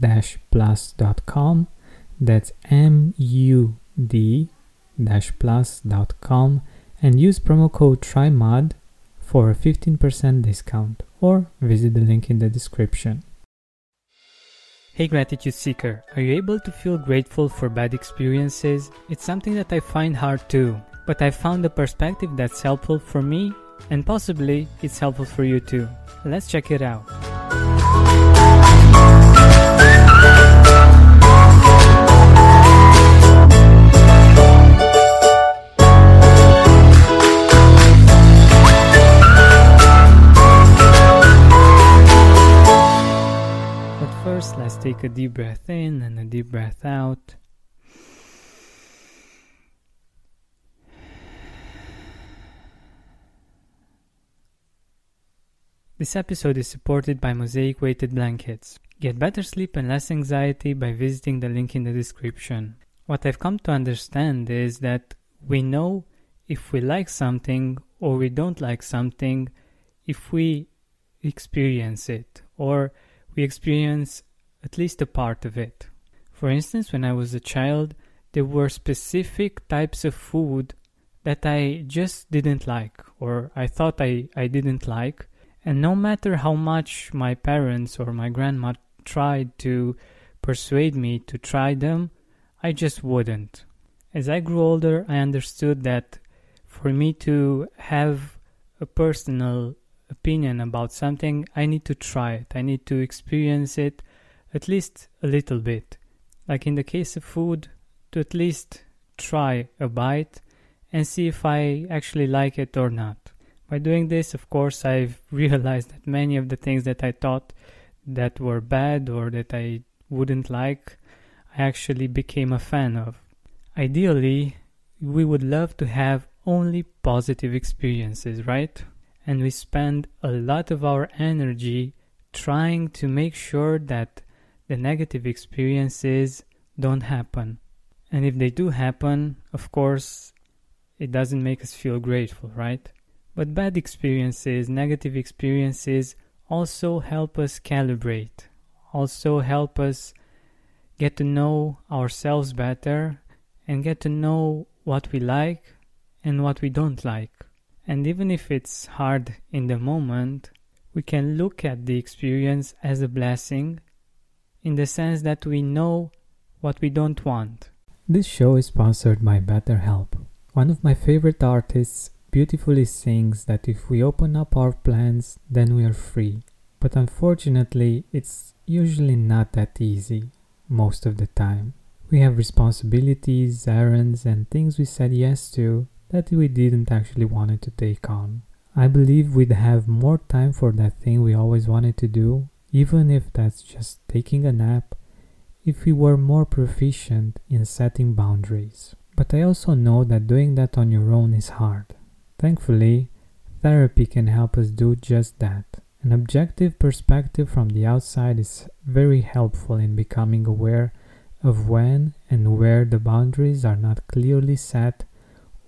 mood-plus.com. That's M U D plus.com and use promo code TRYMUD for a 15% discount or visit the link in the description. Hey Gratitude Seeker, are you able to feel grateful for bad experiences? It's something that I find hard too, but I found a perspective that's helpful for me and possibly it's helpful for you too. Let's check it out. Take a deep breath in and a deep breath out. This episode is supported by Mosaic Weighted Blankets. Get better sleep and less anxiety by visiting the link in the description. What I've come to understand is that we know if we like something or we don't like something if we experience it or we experience at least a part of it. For instance, when I was a child, there were specific types of food that I just didn't like, or I thought I, I didn't like, and no matter how much my parents or my grandma tried to persuade me to try them, I just wouldn't. As I grew older, I understood that for me to have a personal opinion about something, I need to try it, I need to experience it, at least a little bit. Like in the case of food, to at least try a bite and see if I actually like it or not. By doing this, of course, I've realized that many of the things that I thought that were bad or that I wouldn't like, I actually became a fan of. Ideally, we would love to have only positive experiences, right? And we spend a lot of our energy trying to make sure that the negative experiences don't happen. And if they do happen, of course, it doesn't make us feel grateful, right? But bad experiences, negative experiences also help us calibrate, also help us get to know ourselves better and get to know what we like and what we don't like. And even if it's hard in the moment, we can look at the experience as a blessing in the sense that we know what we don't want. This show is sponsored by BetterHelp. One of my favorite artists beautifully sings that if we open up our plans, then we are free. But unfortunately, it's usually not that easy, most of the time. We have responsibilities, errands, and things we said yes to that we didn't actually want to take on. I believe we'd have more time for that thing we always wanted to do even if that's just taking a nap, if we were more proficient in setting boundaries. But I also know that doing that on your own is hard. Thankfully, therapy can help us do just that. An objective perspective from the outside is very helpful in becoming aware of when and where the boundaries are not clearly set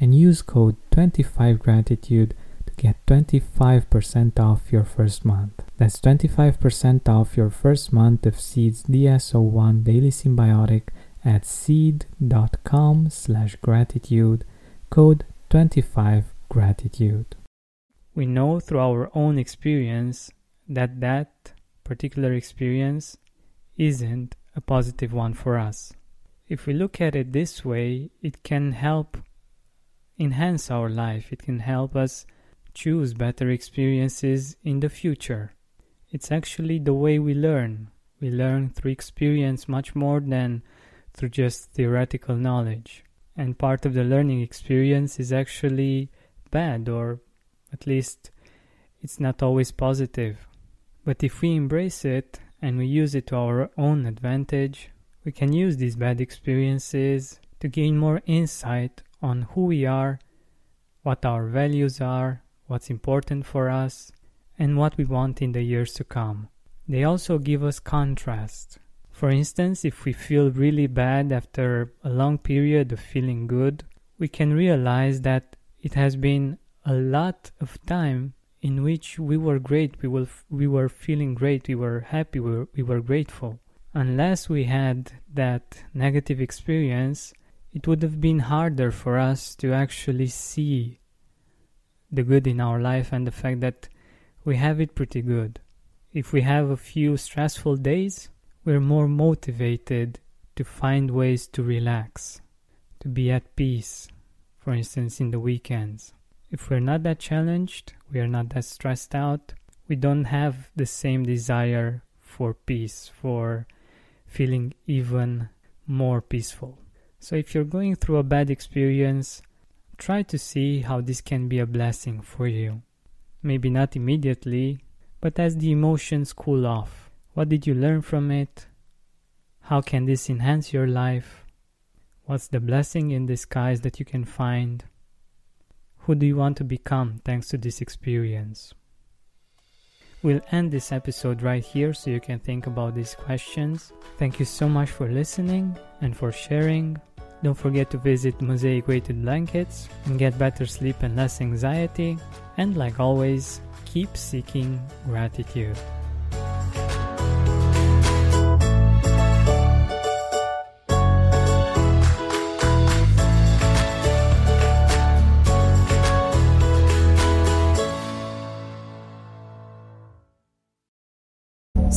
and use code 25gratitude to get 25% off your first month. That's 25% off your first month of Seed's DS01 Daily Synbiotic at seed.com slash gratitude, code 25gratitude we know through our own experience that that particular experience isn't a positive one for us. If we look at it this way, it can help enhance our life, it can help us choose better experiences in the future. It's actually the way we learn. We learn through experience much more than through just theoretical knowledge. And part of the learning experience is actually bad or at least it's not always positive. But if we embrace it and we use it to our own advantage, we can use these bad experiences to gain more insight on who we are, what our values are, what's important for us, and what we want in the years to come. They also give us contrast. For instance, if we feel really bad after a long period of feeling good, we can realize that it has been a lot of time in which we were great, we were, we were feeling great, we were happy, we were, we were grateful. Unless we had that negative experience, it would have been harder for us to actually see the good in our life and the fact that we have it pretty good. If we have a few stressful days, we're more motivated to find ways to relax, to be at peace, for instance, in the weekends if we're not that challenged, we are not that stressed out, we don't have the same desire for peace, for feeling even more peaceful. So if you're going through a bad experience, try to see how this can be a blessing for you. Maybe not immediately, but as the emotions cool off. What did you learn from it? How can this enhance your life? What's the blessing in disguise that you can find? Who do you want to become thanks to this experience? We'll end this episode right here so you can think about these questions. Thank you so much for listening and for sharing. Don't forget to visit Mosaic Weighted Blankets and get better sleep and less anxiety. And like always, keep seeking gratitude.